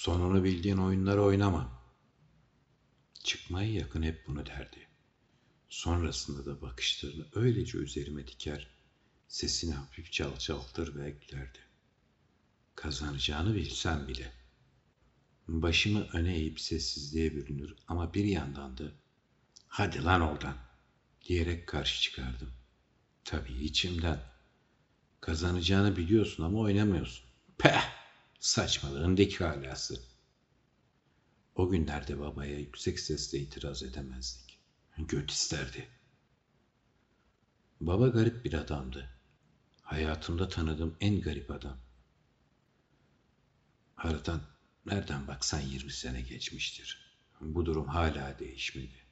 Sonunu bildiğin oyunları oynama. Çıkmaya yakın hep bunu derdi. Sonrasında da bakışlarını öylece üzerime diker, sesini hafifçe alçaltır ve eklerdi. Kazanacağını bilsem bile. Başımı öne eğip sessizliğe bürünür ama bir yandan da hadi lan oradan diyerek karşı çıkardım. Tabii içimden. Kazanacağını biliyorsun ama oynamıyorsun. Peh! Saçmalığın dik halası. O günlerde babaya yüksek sesle itiraz edemezdik. Göt isterdi. Baba garip bir adamdı. Hayatımda tanıdığım en garip adam. Aradan nereden baksan 20 sene geçmiştir. Bu durum hala değişmedi.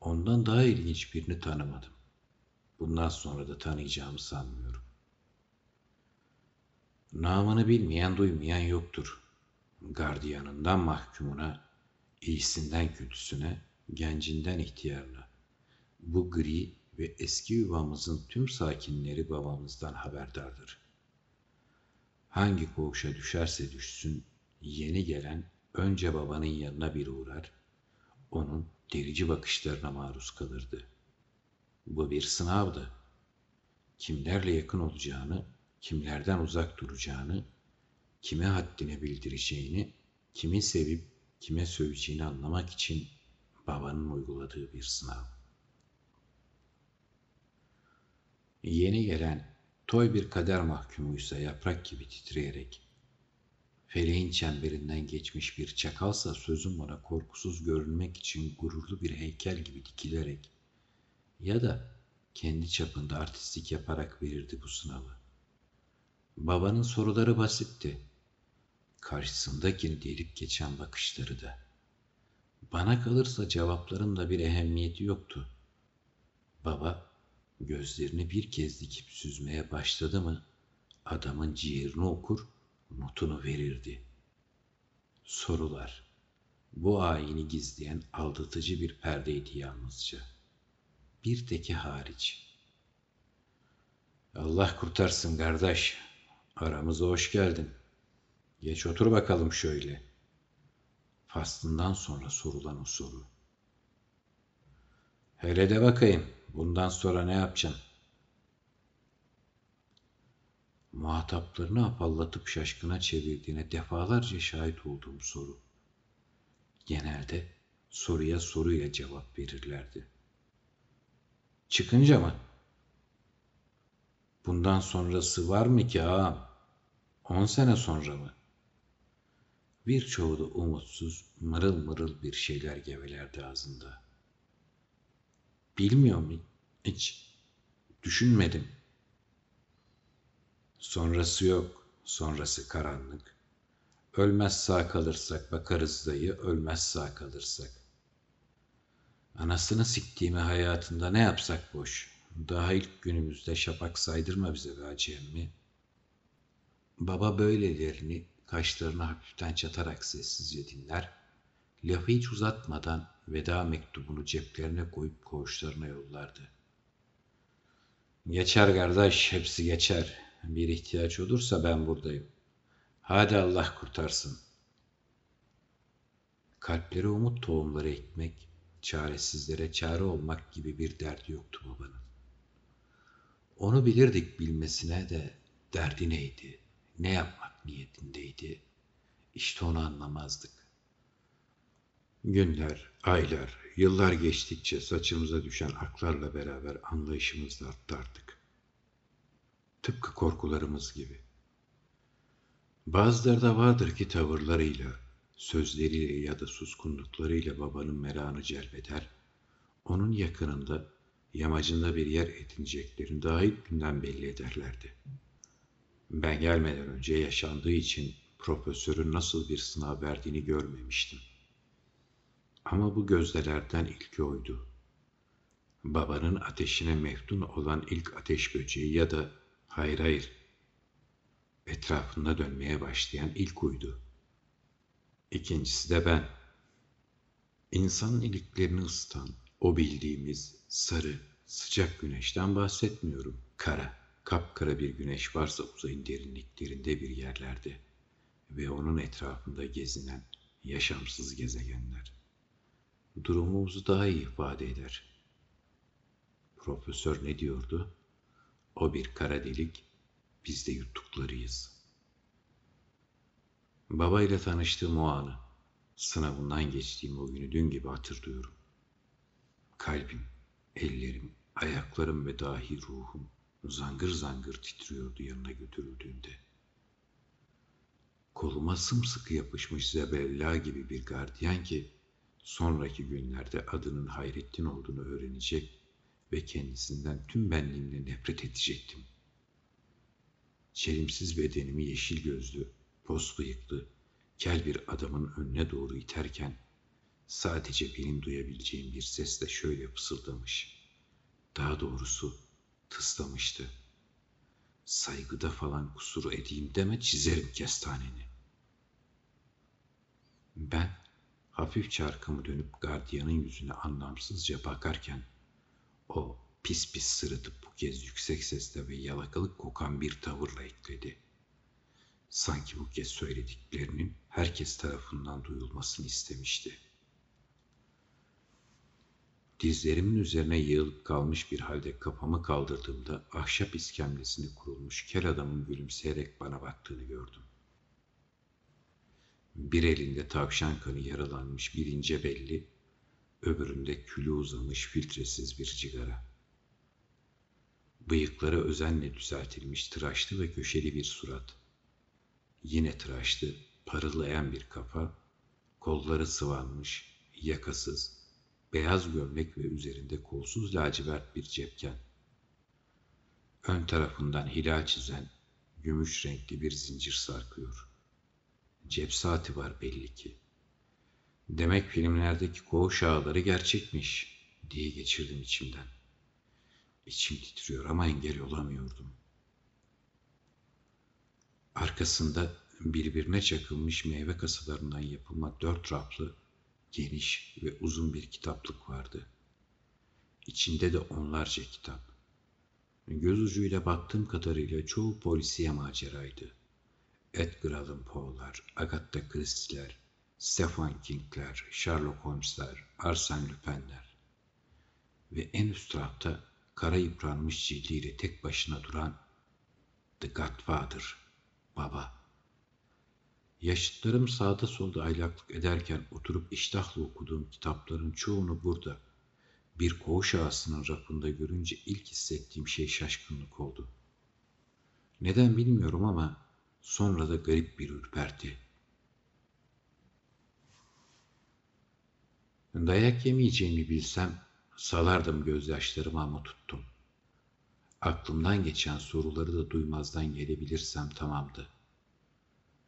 Ondan daha ilginç birini tanımadım. Bundan sonra da tanıyacağımı sanmıyorum. Namını bilmeyen duymayan yoktur. Gardiyanından mahkumuna, iyisinden kötüsüne, gencinden ihtiyarına. Bu gri ve eski yuvamızın tüm sakinleri babamızdan haberdardır. Hangi koğuşa düşerse düşsün, yeni gelen önce babanın yanına bir uğrar, onun derici bakışlarına maruz kalırdı. Bu bir sınavdı. Kimlerle yakın olacağını, kimlerden uzak duracağını, kime haddini bildireceğini, kimi sevip kime söveceğini anlamak için babanın uyguladığı bir sınav. Yeni gelen toy bir kader mahkumuysa yaprak gibi titreyerek, feleğin çemberinden geçmiş bir çakalsa sözüm ona korkusuz görünmek için gururlu bir heykel gibi dikilerek ya da kendi çapında artistik yaparak verirdi bu sınavı. Babanın soruları basitti. Karşısındakini delip geçen bakışları da. Bana kalırsa cevapların da bir ehemmiyeti yoktu. Baba gözlerini bir kez dikip süzmeye başladı mı adamın ciğerini okur, notunu verirdi. Sorular. Bu ayini gizleyen aldatıcı bir perdeydi yalnızca. Bir teki hariç. Allah kurtarsın kardeş. Aramıza hoş geldin. Geç otur bakalım şöyle. Faslından sonra sorulan o soru. Hele de bakayım. Bundan sonra ne yapacaksın? Muhataplarını apallatıp şaşkına çevirdiğine defalarca şahit olduğum soru. Genelde soruya soruyla cevap verirlerdi. Çıkınca mı? Bundan sonrası var mı ki ağam? On sene sonra mı? Birçoğu da umutsuz, mırıl mırıl bir şeyler gevelerdi ağzında. Bilmiyor mu hiç? Düşünmedim. Sonrası yok, sonrası karanlık. Ölmez sağ kalırsak bakarız dayı, ölmez sağ kalırsak. Anasını siktiğimi hayatında ne yapsak boş. Daha ilk günümüzde şapak saydırma bize be hacı emmi. Baba böylelerini kaşlarını hafiften çatarak sessizce dinler. Lafı hiç uzatmadan veda mektubunu ceplerine koyup koğuşlarına yollardı. Geçer kardeş, hepsi geçer. Bir ihtiyaç olursa ben buradayım. Hadi Allah kurtarsın. Kalplere umut tohumları ekmek, çaresizlere çare olmak gibi bir derdi yoktu babanın. Onu bilirdik bilmesine de derdi neydi, ne yapmak niyetindeydi, işte onu anlamazdık. Günler, aylar, yıllar geçtikçe saçımıza düşen aklarla beraber anlayışımız da arttı artık. Tıpkı korkularımız gibi. Bazıları da vardır ki tavırlarıyla, sözleriyle ya da suskunluklarıyla babanın merakını celbeder, onun yakınında, yamacında bir yer edineceklerini daha günden belli ederlerdi. Ben gelmeden önce yaşandığı için profesörün nasıl bir sınav verdiğini görmemiştim. Ama bu gözdelerden ilki oydu. Babanın ateşine meftun olan ilk ateş böceği ya da hayır hayır etrafında dönmeye başlayan ilk uydu. İkincisi de ben. İnsanın iliklerini ısıtan o bildiğimiz sarı, sıcak güneşten bahsetmiyorum. Kara, kapkara bir güneş varsa uzayın derinliklerinde bir yerlerde. ve onun etrafında gezinen yaşamsız gezegenler. Durumumuzu daha iyi ifade eder. Profesör ne diyordu? O bir kara delik, biz de yuttuklarıyız. Baba ile tanıştığım o anı, sınavından geçtiğim o günü dün gibi hatırlıyorum. Kalbim, ellerim, ayaklarım ve dahi ruhum zangır zangır titriyordu yanına götürüldüğünde. Koluma sımsıkı yapışmış Zebella gibi bir gardiyan ki sonraki günlerde adının Hayrettin olduğunu öğrenecek ve kendisinden tüm benliğimle nefret edecektim. Çelimsiz bedenimi yeşil gözlü, pos bıyıklı, kel bir adamın önüne doğru iterken sadece benim duyabileceğim bir sesle şöyle fısıldamış. Daha doğrusu tıslamıştı. Saygıda falan kusuru edeyim deme çizerim kestaneni. Ben hafif arkamı dönüp gardiyanın yüzüne anlamsızca bakarken o pis pis sırıtıp bu kez yüksek sesle ve yalakalık kokan bir tavırla ekledi. Sanki bu kez söylediklerinin herkes tarafından duyulmasını istemişti. Dizlerimin üzerine yığılıp kalmış bir halde kafamı kaldırdığımda ahşap iskemlesine kurulmuş kel adamın gülümseyerek bana baktığını gördüm. Bir elinde tavşan kanı yaralanmış bir ince belli, öbüründe külü uzamış filtresiz bir cigara. Bıyıkları özenle düzeltilmiş tıraşlı ve köşeli bir surat. Yine tıraşlı, parıldayan bir kafa, kolları sıvanmış, yakasız, beyaz gömlek ve üzerinde kolsuz lacivert bir cepken. Ön tarafından hilal çizen, gümüş renkli bir zincir sarkıyor. Cep saati var belli ki. Demek filmlerdeki koğuş ağları gerçekmiş diye geçirdim içimden. İçim titriyor ama engel olamıyordum. Arkasında birbirine çakılmış meyve kasalarından yapılma dört raflı, geniş ve uzun bir kitaplık vardı. İçinde de onlarca kitap. Göz ucuyla baktığım kadarıyla çoğu polisiye maceraydı. Edgar Allan Poe'lar, Agatha Christie'ler, Stephen King'ler, Sherlock Holmes'ler, Arsène Lupin'ler ve en üst rafta kara yıpranmış cildiyle tek başına duran The Godfather, Baba. Yaşıtlarım sağda solda aylaklık ederken oturup iştahla okuduğum kitapların çoğunu burada, bir koğuş ağasının rafında görünce ilk hissettiğim şey şaşkınlık oldu. Neden bilmiyorum ama sonra da garip bir ürperti. Dayak yemeyeceğimi bilsem salardım gözyaşlarımı ama tuttum. Aklımdan geçen soruları da duymazdan gelebilirsem tamamdı.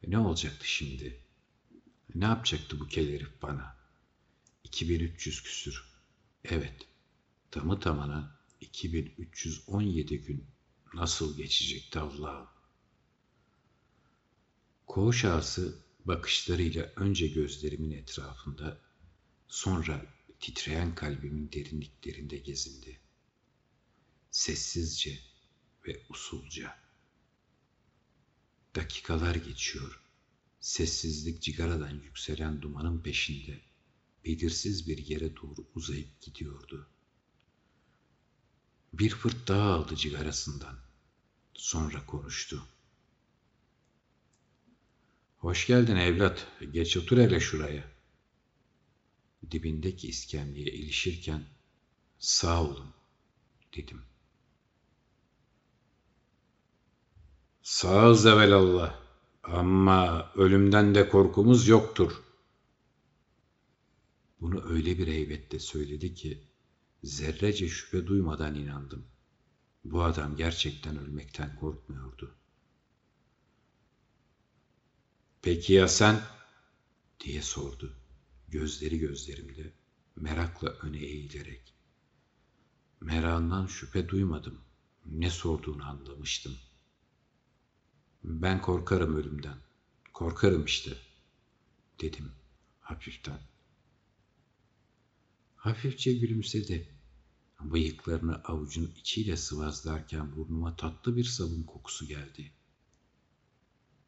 E ne olacaktı şimdi? Ne yapacaktı bu kel bana? 2300 küsür. Evet, tamı tamına 2317 gün nasıl geçecekti Allah'ım? Koğuş ağası bakışlarıyla önce gözlerimin etrafında, sonra titreyen kalbimin derinliklerinde gezindi. Sessizce ve usulca. Dakikalar geçiyor. Sessizlik cigaradan yükselen dumanın peşinde belirsiz bir yere doğru uzayıp gidiyordu. Bir fırt daha aldı cigarasından. Sonra konuştu. Hoş geldin evlat. Geç otur hele şuraya. Dibindeki iskemleye ilişirken sağ olun dedim. Sağ ol zevelallah. Ama ölümden de korkumuz yoktur. Bunu öyle bir heybetle söyledi ki zerrece şüphe duymadan inandım. Bu adam gerçekten ölmekten korkmuyordu. Peki ya sen? diye sordu. Gözleri gözlerimde, merakla öne eğilerek. Merakından şüphe duymadım. Ne sorduğunu anlamıştım. Ben korkarım ölümden. Korkarım işte, dedim hafiften. Hafifçe gülümsedi. Bıyıklarını avucun içiyle sıvazlarken burnuma tatlı bir sabun kokusu geldi.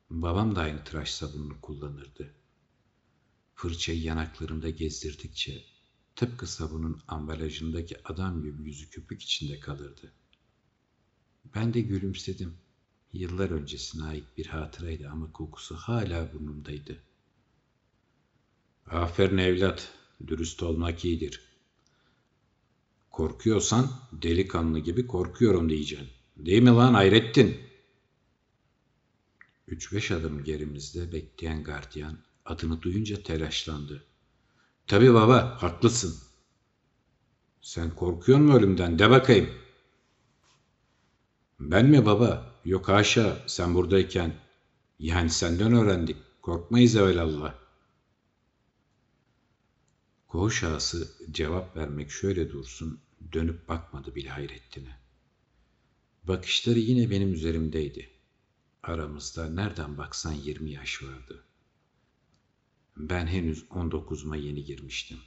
Babam da aynı tıraş sabununu kullanırdı. Fırçayı yanaklarında gezdirdikçe tıpkı sabunun ambalajındaki adam gibi yüzü köpük içinde kalırdı. Ben de gülümsedim. Yıllar öncesine ait bir hatıraydı ama kokusu hala burnumdaydı. Aferin evlat, dürüst olmak iyidir. Korkuyorsan delikanlı gibi korkuyorum diyeceksin. Değil mi lan Hayrettin? Üç beş adım gerimizde bekleyen gardiyan adını duyunca telaşlandı. Tabii baba, haklısın. Sen korkuyor musun ölümden? De bakayım. Ben mi baba? Yok haşa, sen buradayken. Yani senden öğrendik. Korkmayız evvelallah. Koğuş ağası cevap vermek şöyle dursun, dönüp bakmadı bile Hayrettin'e. Bakışları yine benim üzerimdeydi. Aramızda nereden baksan yirmi yaş vardı. Ben henüz on dokuzuma yeni girmiştim.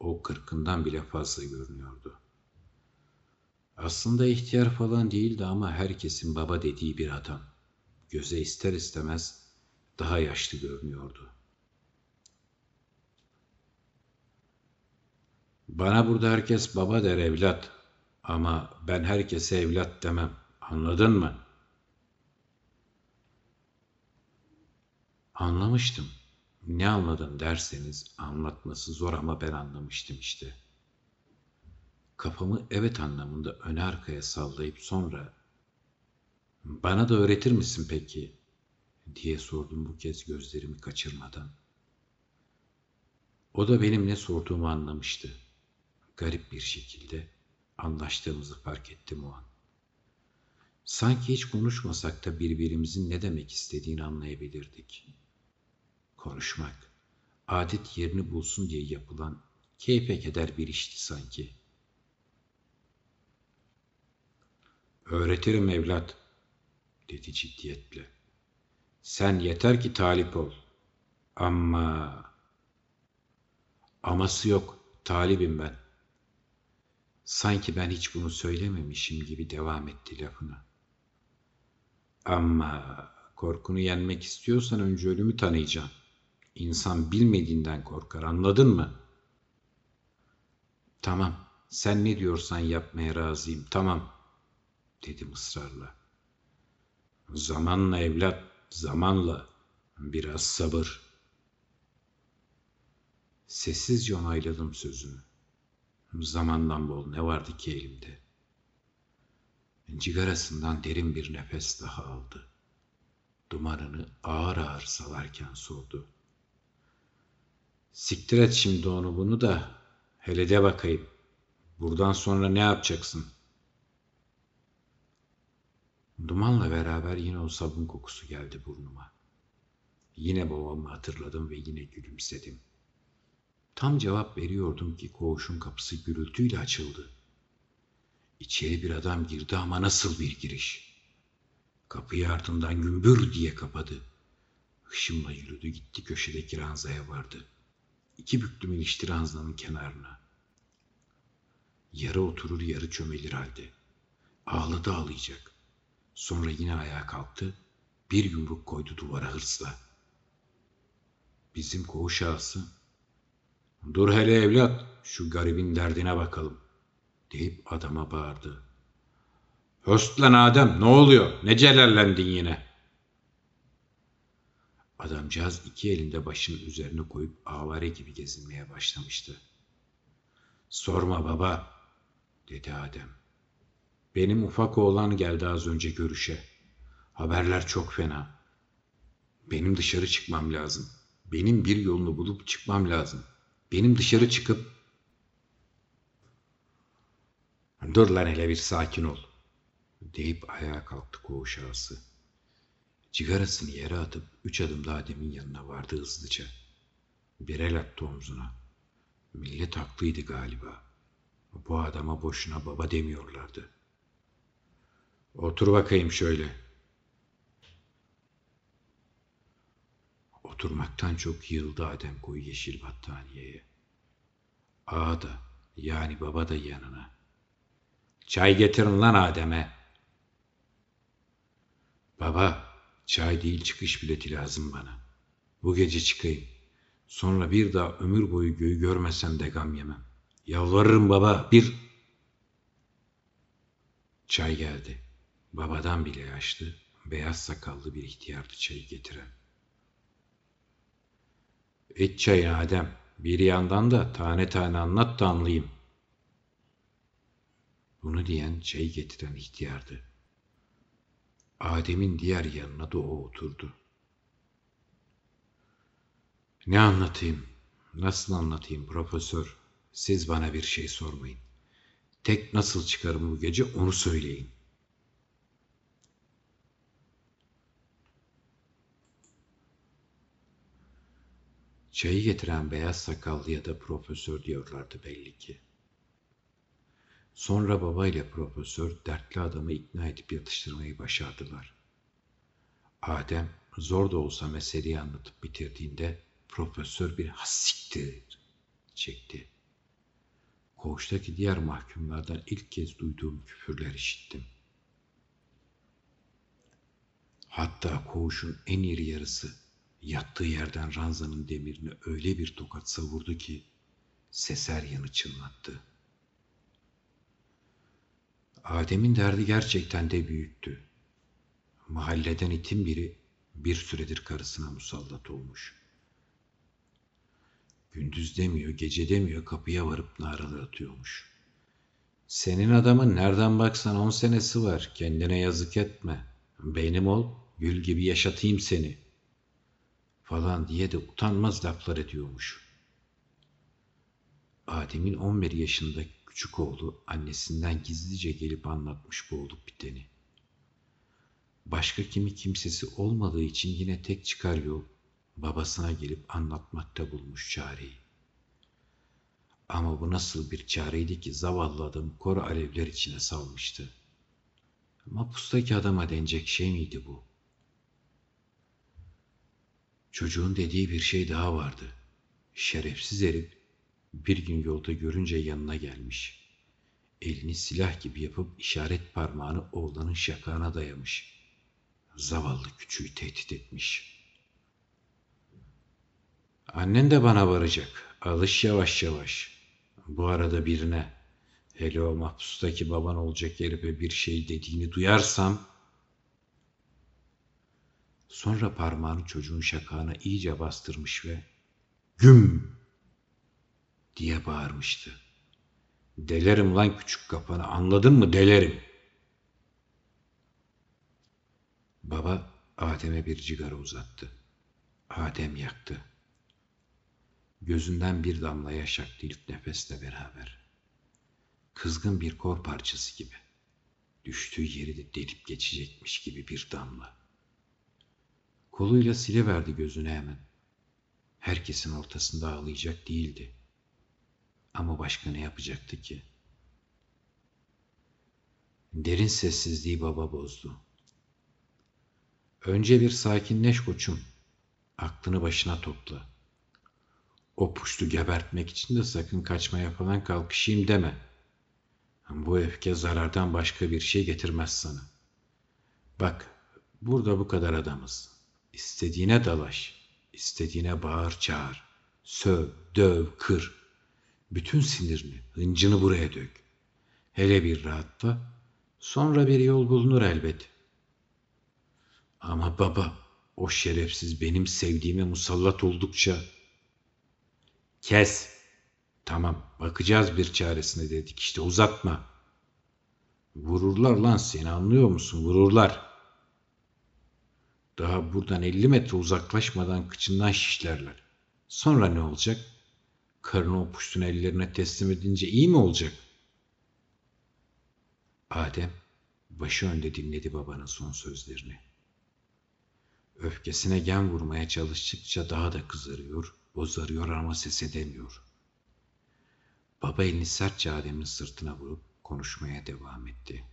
O kırkından bile fazla görünüyordu. Aslında ihtiyar falan değildi ama herkesin baba dediği bir adam. Göze ister istemez daha yaşlı görünüyordu. Bana burada herkes baba der evlat. Ama ben herkese evlat demem. Anladın mı? Anlamıştım. Ne anladın derseniz anlatması zor ama ben anlamıştım işte. Kafamı evet anlamında öne arkaya sallayıp sonra bana da öğretir misin peki diye sordum bu kez gözlerimi kaçırmadan. O da benim ne sorduğumu anlamıştı. Garip bir şekilde anlaştığımızı fark ettim o an. Sanki hiç konuşmasak da birbirimizin ne demek istediğini anlayabilirdik konuşmak, adet yerini bulsun diye yapılan keyfe keder bir işti sanki. Öğretirim evlat, dedi ciddiyetle. Sen yeter ki talip ol. Ama... Aması yok, talibim ben. Sanki ben hiç bunu söylememişim gibi devam etti lafına. Ama korkunu yenmek istiyorsan önce ölümü tanıyacaksın. İnsan bilmediğinden korkar anladın mı? Tamam sen ne diyorsan yapmaya razıyım tamam dedim ısrarla. Zamanla evlat zamanla biraz sabır. Sessizce onayladım sözünü. Zamandan bol ne vardı ki elimde. Cigarasından derin bir nefes daha aldı. Dumanını ağır ağır salarken sordu. Siktir et şimdi onu bunu da. Hele de bakayım. Buradan sonra ne yapacaksın? Dumanla beraber yine o sabun kokusu geldi burnuma. Yine babamı hatırladım ve yine gülümsedim. Tam cevap veriyordum ki koğuşun kapısı gürültüyle açıldı. İçeri bir adam girdi ama nasıl bir giriş. Kapıyı ardından gümbür diye kapadı. Hışımla yürüdü gitti köşedeki ranzaya vardı.'' İki büklüm ilişti ranzanın kenarına. Yarı oturur yarı çömelir halde. Ağladı ağlayacak. Sonra yine ayağa kalktı. Bir yumruk koydu duvara hırsla. Bizim koğuş ağası. Dur hele evlat şu garibin derdine bakalım. Deyip adama bağırdı. Höst lan Adem ne oluyor? Ne celallendin yine?'' Adamcağız iki elinde başının üzerine koyup avare gibi gezinmeye başlamıştı. Sorma baba, dedi Adem. Benim ufak oğlan geldi az önce görüşe. Haberler çok fena. Benim dışarı çıkmam lazım. Benim bir yolunu bulup çıkmam lazım. Benim dışarı çıkıp... Dur lan hele bir sakin ol. Deyip ayağa kalktı koğuş ağası. Cigarasını yere atıp üç adım daha demin yanına vardı hızlıca. Bir el attı omzuna. Millet haklıydı galiba. Bu adama boşuna baba demiyorlardı. Otur bakayım şöyle. Oturmaktan çok yığıldı Adem koyu yeşil battaniyeye. Ağa da yani baba da yanına. Çay getirin lan Adem'e. Baba Çay değil çıkış bileti lazım bana. Bu gece çıkayım. Sonra bir daha ömür boyu göğü görmesem de gam yemem. Yalvarırım baba bir... Çay geldi. Babadan bile yaşlı, beyaz sakallı bir ihtiyardı çayı getiren. İç çayını Adem. Bir yandan da tane tane anlat da anlayayım. Bunu diyen çayı getiren ihtiyardı. Adem'in diğer yanına da o oturdu. Ne anlatayım? Nasıl anlatayım profesör? Siz bana bir şey sormayın. Tek nasıl çıkarım bu gece onu söyleyin. Çayı getiren beyaz sakallıya da profesör diyorlardı belli ki. Sonra baba ile profesör dertli adamı ikna edip yatıştırmayı başardılar. Adem zor da olsa meseleyi anlatıp bitirdiğinde profesör bir hassiktir çekti. Koğuştaki diğer mahkumlardan ilk kez duyduğum küfürler işittim. Hatta koğuşun en iri yarısı yattığı yerden ranzanın demirini öyle bir tokat savurdu ki seser yanı çınlattı. Adem'in derdi gerçekten de büyüktü. Mahalleden itin biri bir süredir karısına musallat olmuş. Gündüz demiyor, gece demiyor kapıya varıp naralar atıyormuş. Senin adamın nereden baksan on senesi var. Kendine yazık etme. Benim ol, gül gibi yaşatayım seni. Falan diye de utanmaz laflar ediyormuş. Adem'in 11 yaşında küçük oğlu annesinden gizlice gelip anlatmış bu olup biteni. Başka kimi kimsesi olmadığı için yine tek çıkar yol babasına gelip anlatmakta bulmuş çareyi. Ama bu nasıl bir çareydi ki zavallı adam kor alevler içine salmıştı. Mapustaki adama denecek şey miydi bu? Çocuğun dediği bir şey daha vardı. Şerefsiz herif bir gün yolda görünce yanına gelmiş. Elini silah gibi yapıp işaret parmağını oğlanın şakağına dayamış. Zavallı küçüğü tehdit etmiş. Annen de bana varacak. Alış yavaş yavaş. Bu arada birine, hele o mahpustaki baban olacak herife bir şey dediğini duyarsam... Sonra parmağını çocuğun şakağına iyice bastırmış ve güm diye bağırmıştı. Delerim lan küçük kafanı anladın mı delerim. Baba Adem'e bir cigara uzattı. Adem yaktı. Gözünden bir damla yaş aktı ilk nefesle beraber. Kızgın bir kor parçası gibi. Düştüğü yeri de delip geçecekmiş gibi bir damla. Koluyla siliverdi gözünü hemen. Herkesin ortasında ağlayacak değildi. Ama başka ne yapacaktı ki? Derin sessizliği baba bozdu. Önce bir sakinleş koçum. Aklını başına topla. O puştu gebertmek için de sakın kaçmaya falan kalkışayım deme. Bu öfke zarardan başka bir şey getirmez sana. Bak, burada bu kadar adamız. İstediğine dalaş, istediğine bağır çağır. Söv, döv, kır. Bütün sinirini, hıncını buraya dök. Hele bir rahatla, sonra bir yol bulunur elbet. Ama baba, o şerefsiz benim sevdiğime musallat oldukça... Kes. Tamam, bakacağız bir çaresine dedik işte uzatma. Vururlar lan seni anlıyor musun? Vururlar. Daha buradan 50 metre uzaklaşmadan kıçından şişlerler. Sonra ne olacak? Karını o puştun ellerine teslim edince iyi mi olacak? Adem başı önde dinledi babanın son sözlerini. Öfkesine gen vurmaya çalıştıkça daha da kızarıyor, bozarıyor ama ses edemiyor. Baba elini sertçe Adem'in sırtına vurup konuşmaya devam etti.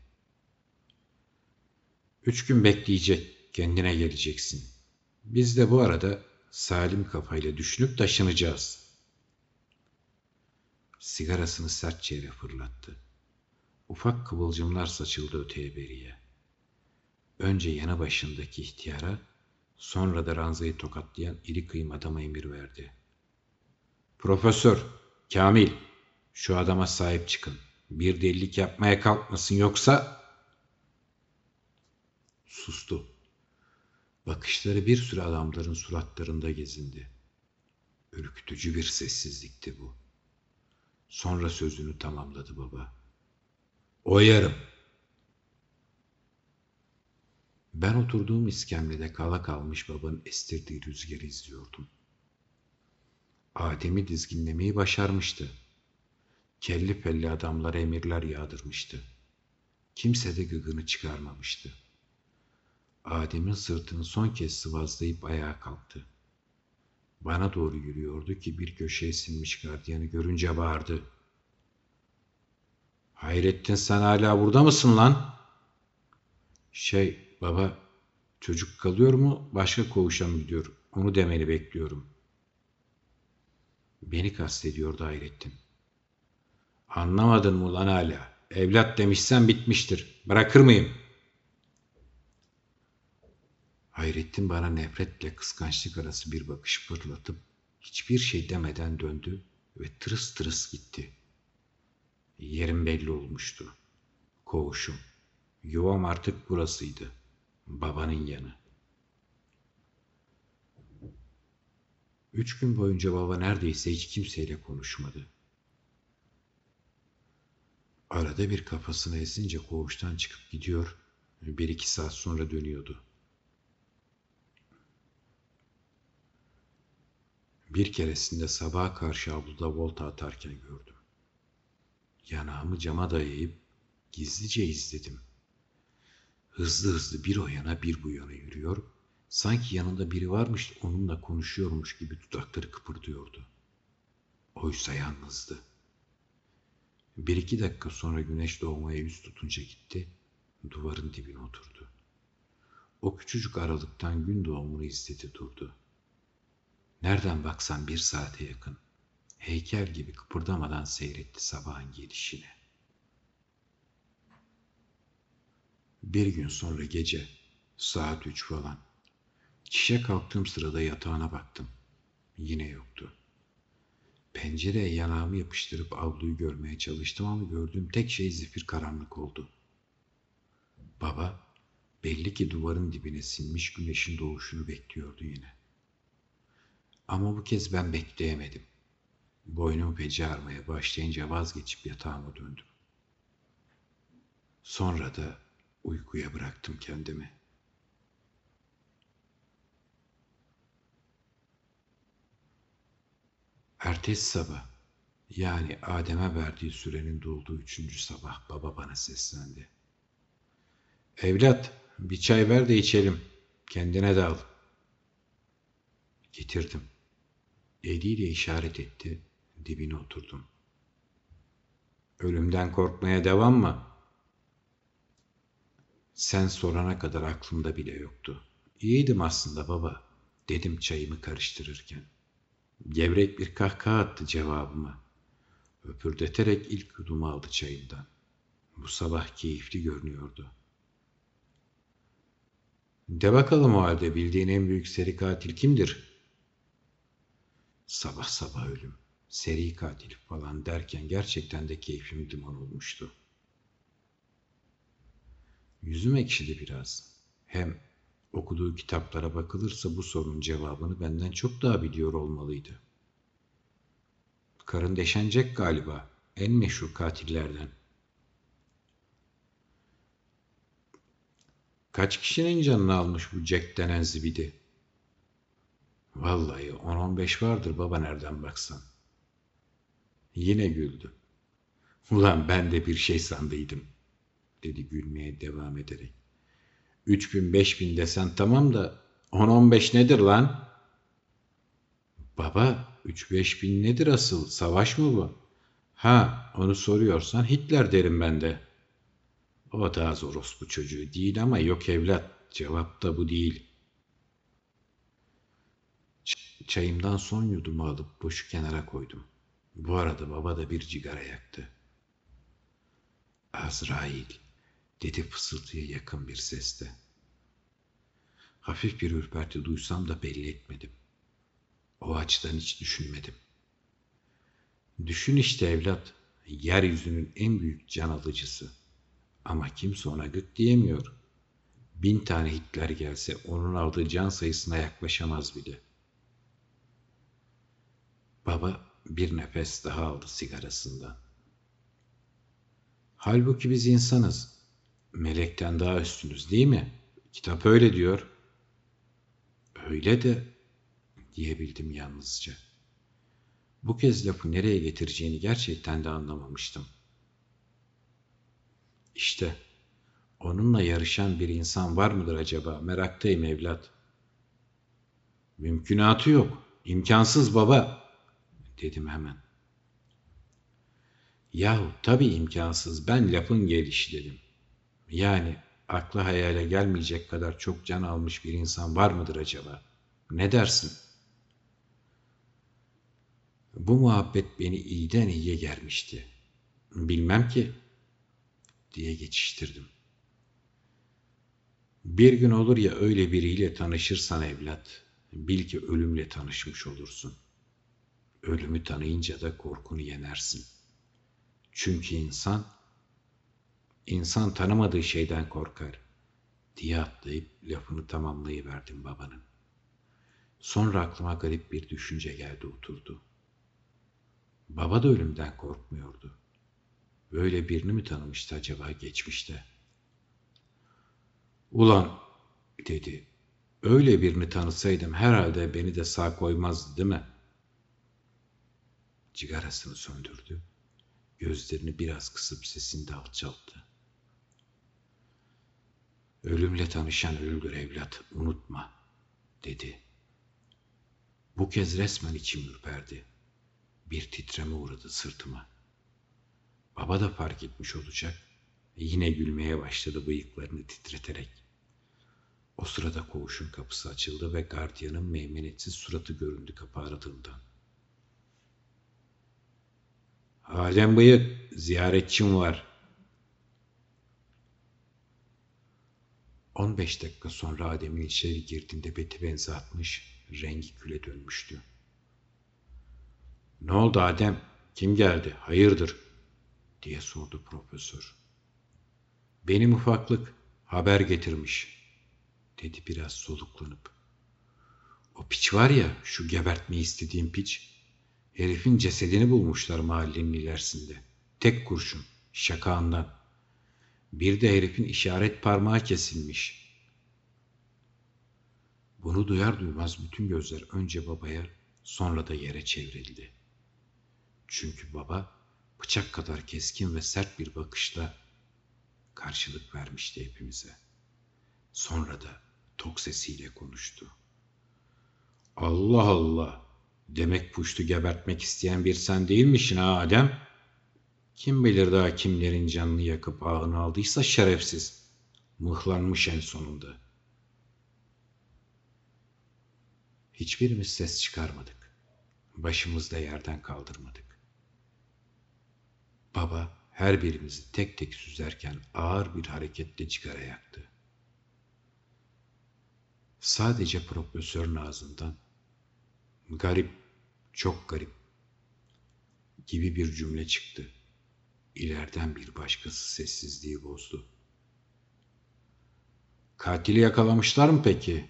Üç gün bekleyecek, kendine geleceksin. Biz de bu arada salim kafayla düşünüp taşınacağız. Sigarasını sertçe yere fırlattı. Ufak kıvılcımlar saçıldı öteye beriye. Önce yanı başındaki ihtiyara, Sonra da ranzayı tokatlayan iri kıyım adama emir verdi. Profesör, Kamil, şu adama sahip çıkın. Bir delilik yapmaya kalkmasın yoksa... Sustu. Bakışları bir sürü adamların suratlarında gezindi. Ürkütücü bir sessizlikti bu. Sonra sözünü tamamladı baba. Oyarım. Ben oturduğum iskemlede kala kalmış babanın estirdiği rüzgarı izliyordum. Adem'i dizginlemeyi başarmıştı. Kelli felli adamlara emirler yağdırmıştı. Kimse de gıgını çıkarmamıştı. Adem'in sırtını son kez sıvazlayıp ayağa kalktı. Bana doğru yürüyordu ki bir köşeye sinmiş gardiyanı görünce bağırdı. Hayrettin sen hala burada mısın lan? Şey baba çocuk kalıyor mu başka koğuşa mı gidiyor onu demeni bekliyorum. Beni kastediyordu Hayrettin. Anlamadın mı lan hala? Evlat demişsen bitmiştir. Bırakır mıyım? Hayrettin bana nefretle kıskançlık arası bir bakış fırlatıp hiçbir şey demeden döndü ve tırıs tırıs gitti. Yerim belli olmuştu. Koğuşum. Yuvam artık burasıydı. Babanın yanı. Üç gün boyunca baba neredeyse hiç kimseyle konuşmadı. Arada bir kafasını esince koğuştan çıkıp gidiyor, bir iki saat sonra dönüyordu. Bir keresinde sabaha karşı avluda volta atarken gördüm. Yanağımı cama dayayıp gizlice izledim. Hızlı hızlı bir o yana bir bu yana yürüyor, sanki yanında biri varmış onunla konuşuyormuş gibi dudakları kıpırdıyordu. Oysa yalnızdı. Bir iki dakika sonra güneş doğmaya yüz tutunca gitti, duvarın dibine oturdu. O küçücük aralıktan gün doğumunu izledi durdu. Nereden baksan bir saate yakın. Heykel gibi kıpırdamadan seyretti sabahın gelişini. Bir gün sonra gece, saat üç falan. Çişe kalktığım sırada yatağına baktım. Yine yoktu. Pencereye yanağımı yapıştırıp avluyu görmeye çalıştım ama gördüğüm tek şey zifir karanlık oldu. Baba belli ki duvarın dibine sinmiş güneşin doğuşunu bekliyordu yine. Ama bu kez ben bekleyemedim. Boynum feci ağrımaya başlayınca vazgeçip yatağıma döndüm. Sonra da uykuya bıraktım kendimi. Ertesi sabah, yani Adem'e verdiği sürenin dolduğu üçüncü sabah baba bana seslendi. Evlat, bir çay ver de içelim. Kendine de al. Getirdim. Eliyle işaret etti. Dibine oturdum. Ölümden korkmaya devam mı? Sen sorana kadar aklımda bile yoktu. İyiydim aslında baba, dedim çayımı karıştırırken. Gevrek bir kahkaha attı cevabıma. Öpürdeterek ilk yudumu aldı çayından. Bu sabah keyifli görünüyordu. De bakalım o halde bildiğin en büyük seri katil kimdir? Sabah sabah ölüm, seri katil falan derken gerçekten de keyfim duman olmuştu. Yüzüm ekşidi biraz. Hem okuduğu kitaplara bakılırsa bu sorunun cevabını benden çok daha biliyor olmalıydı. Karın deşenecek galiba. En meşhur katillerden. Kaç kişinin canını almış bu Jack denen zibidi? Vallahi 10-15 vardır baba nereden baksan. Yine güldü. Ulan ben de bir şey sandıydım, dedi gülmeye devam ederek. Üç bin bin desen tamam da on on beş nedir lan? Baba üç beş bin nedir asıl savaş mı bu? Ha onu soruyorsan Hitler derim ben de. O da az orospu çocuğu değil ama yok evlat cevap da bu değil. Çayımdan son yudumu alıp boşu kenara koydum. Bu arada baba da bir cigara yaktı. Azrail dedi fısıltıya yakın bir sesle. Hafif bir ürperti duysam da belli etmedim. O açıdan hiç düşünmedim. Düşün işte evlat, yeryüzünün en büyük can alıcısı. Ama kimse ona gık diyemiyor. Bin tane Hitler gelse onun aldığı can sayısına yaklaşamaz bile. Baba bir nefes daha aldı sigarasından. Halbuki biz insanız. Melekten daha üstünüz değil mi? Kitap öyle diyor. Öyle de diyebildim yalnızca. Bu kez lafı nereye getireceğini gerçekten de anlamamıştım. İşte onunla yarışan bir insan var mıdır acaba? Meraktayım evlat. Mümkünatı yok. İmkansız baba, dedim hemen. Yahu tabii imkansız. Ben lafın gelişi dedim. Yani akla hayale gelmeyecek kadar çok can almış bir insan var mıdır acaba? Ne dersin? Bu muhabbet beni iyiden iyiye gelmişti. Bilmem ki diye geçiştirdim. Bir gün olur ya öyle biriyle tanışırsan evlat, bil ki ölümle tanışmış olursun. Ölümü tanıyınca da korkunu yenersin. Çünkü insan, insan tanımadığı şeyden korkar diye atlayıp lafını tamamlayıverdim babanın. Sonra aklıma garip bir düşünce geldi oturdu. Baba da ölümden korkmuyordu. Böyle birini mi tanımıştı acaba geçmişte? Ulan dedi. Öyle birini tanısaydım herhalde beni de sağ koymazdı değil mi? Cigarasını söndürdü. Gözlerini biraz kısıp sesini de alçalttı. Ölümle tanışan ölür evlat, unutma, dedi. Bu kez resmen içim ürperdi. Bir titreme uğradı sırtıma. Baba da fark etmiş olacak ve yine gülmeye başladı bıyıklarını titreterek. O sırada koğuşun kapısı açıldı ve gardiyanın meymenetsiz suratı göründü kapı aradığından. Alem bıyık, ziyaretçim var. 15 dakika sonra Adem'in içeri girdiğinde beti benzi atmış, rengi küle dönmüştü. Ne oldu Adem? Kim geldi? Hayırdır? diye sordu profesör. Benim ufaklık haber getirmiş, dedi biraz soluklanıp. O piç var ya, şu gebertmeyi istediğim piç, herifin cesedini bulmuşlar mahallenin ilerisinde. Tek kurşun, şakağından. Bir de herifin işaret parmağı kesilmiş. Bunu duyar duymaz bütün gözler önce babaya, sonra da yere çevrildi. Çünkü baba bıçak kadar keskin ve sert bir bakışla karşılık vermişti hepimize. Sonra da tok sesiyle konuştu. Allah Allah! Demek puştu gebertmek isteyen bir sen değilmişsin ha Adem? Kim bilir daha kimlerin canını yakıp ağını aldıysa şerefsiz. Mıhlanmış en sonunda. Hiçbirimiz ses çıkarmadık. Başımızı da yerden kaldırmadık. Baba her birimizi tek tek süzerken ağır bir hareketle sigara yaktı. Sadece profesörün ağzından garip, çok garip gibi bir cümle çıktı. İleriden bir başkası sessizliği bozdu. Katili yakalamışlar mı peki?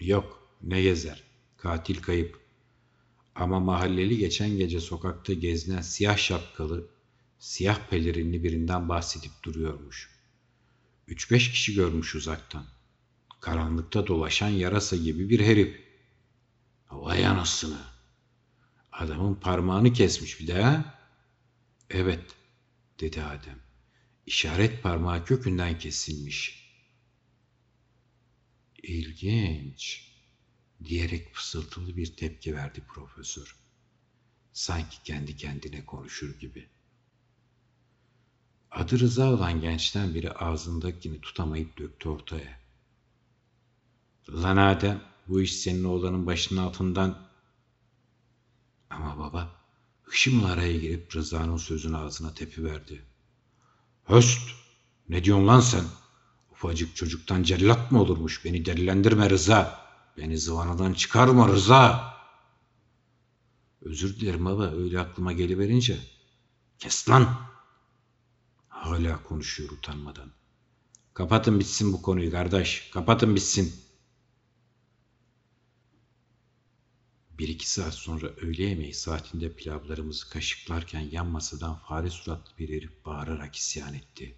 Yok, ne gezer. Katil kayıp. Ama mahalleli geçen gece sokakta gezinen siyah şapkalı, siyah pelerinli birinden bahsedip duruyormuş. Üç beş kişi görmüş uzaktan. Karanlıkta dolaşan yarasa gibi bir herif. Vay anasını. Adamın parmağını kesmiş bir de ha? Evet, dedi Adem. İşaret parmağı kökünden kesilmiş. İlginç diyerek fısıltılı bir tepki verdi profesör. Sanki kendi kendine konuşur gibi. Adı Rıza olan gençten biri ağzındakini tutamayıp döktü ortaya. Lan Adem bu iş senin oğlanın başının altından... Ama baba hışımla araya girip Rıza'nın sözünü ağzına tepi verdi. Höst! Ne diyorsun lan sen? Ufacık çocuktan cellat mı olurmuş? Beni delilendirme Rıza. Beni zıvanadan çıkarma Rıza. Özür dilerim baba öyle aklıma geliverince. Kes lan. Hala konuşuyor utanmadan. Kapatın bitsin bu konuyu kardeş. Kapatın bitsin. Bir iki saat sonra öğle yemeği saatinde pilavlarımızı kaşıklarken yan masadan fare suratlı bir herif bağırarak isyan etti.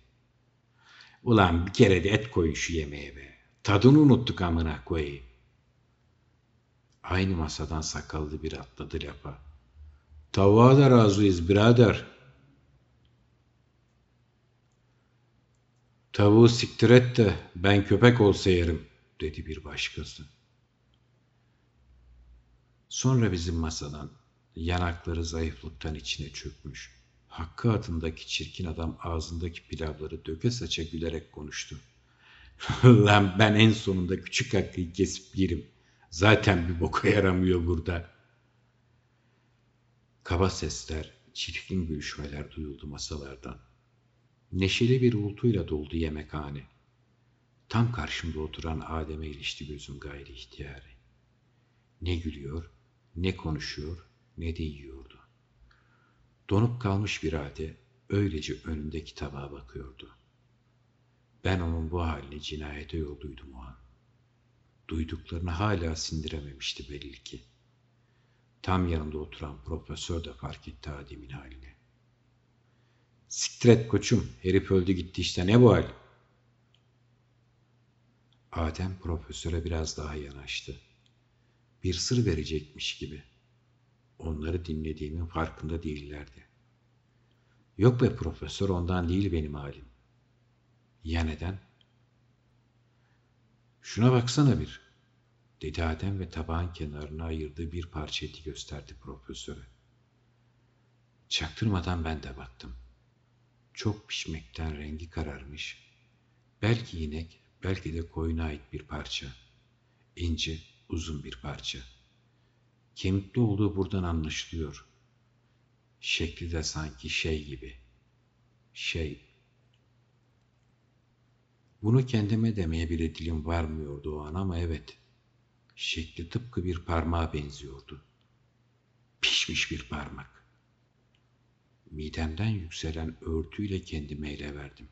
Ulan bir kere de et koyun şu yemeğe be. Tadını unuttuk amına koyayım. Aynı masadan sakallı bir atladı lafa. Tavuğa da razıyız birader. Tavuğu siktir et de ben köpek olsa yerim dedi bir başkası. Sonra bizim masadan yanakları zayıflıktan içine çökmüş. Hakkı adındaki çirkin adam ağzındaki pilavları döke saça gülerek konuştu. Lan ben en sonunda küçük Hakkı'yı kesip yerim. Zaten bir boka yaramıyor burada. Kaba sesler, çirkin gülüşmeler duyuldu masalardan. Neşeli bir uğultuyla doldu yemekhane. Tam karşımda oturan Adem'e ilişti gözüm gayri ihtiyari. Ne gülüyor, ne konuşuyor, ne de yiyordu. Donup kalmış bir halde öylece önündeki tabağa bakıyordu. Ben onun bu haline cinayete yolduydum o an. Duyduklarını hala sindirememişti belli ki. Tam yanında oturan profesör de fark etti Adem'in halini. Siktir koçum, herif öldü gitti işte ne bu hal? Adem profesöre biraz daha yanaştı. Bir sır verecekmiş gibi. Onları dinlediğimin farkında değillerdi. Yok be profesör ondan değil benim halim. Ya neden? Şuna baksana bir, dedi Adem ve tabağın kenarına ayırdığı bir parça eti gösterdi profesöre. Çaktırmadan ben de baktım. Çok pişmekten rengi kararmış. Belki inek, belki de koyuna ait bir parça. İnce, uzun bir parça. Kemikli olduğu buradan anlaşılıyor. Şekli de sanki şey gibi. Şey. Bunu kendime demeye bile dilim varmıyordu o an ama evet. Şekli tıpkı bir parmağa benziyordu. Pişmiş bir parmak. Midemden yükselen örtüyle kendimi ele verdim.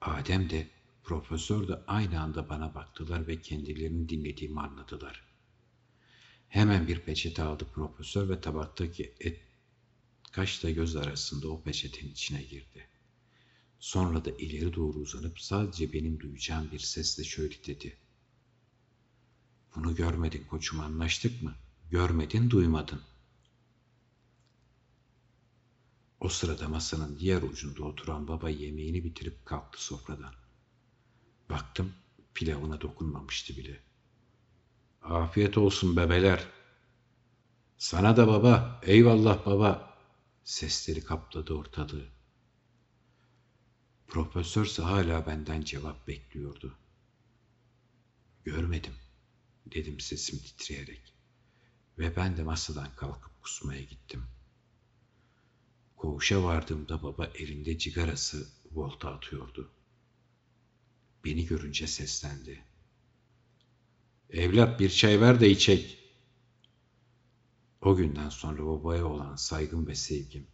Adem de profesör de aynı anda bana baktılar ve kendilerini dinlediğimi anladılar. Hemen bir peçete aldı profesör ve tabaktaki et kaşla göz arasında o peçetenin içine girdi. Sonra da ileri doğru uzanıp sadece benim duyacağım bir sesle şöyle dedi. Bunu görmedin koçum anlaştık mı? Görmedin duymadın. O sırada masanın diğer ucunda oturan baba yemeğini bitirip kalktı sofradan. Baktım pilavına dokunmamıştı bile. Afiyet olsun bebeler. Sana da baba, eyvallah baba. Sesleri kapladı ortalığı. Profesörse hala benden cevap bekliyordu. Görmedim, dedim sesim titreyerek. Ve ben de masadan kalkıp kusmaya gittim. Koğuşa vardığımda baba elinde cigarası volta atıyordu. Beni görünce seslendi. Evlat bir çay ver de içek. O günden sonra babaya olan saygım ve sevgim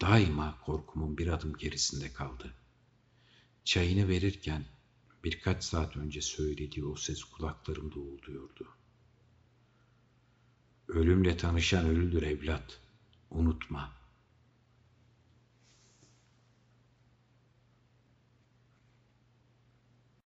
daima korkumun bir adım gerisinde kaldı. Çayını verirken birkaç saat önce söylediği o ses kulaklarımda uğulduyordu. Ölümle tanışan ölüdür evlat. Unutma.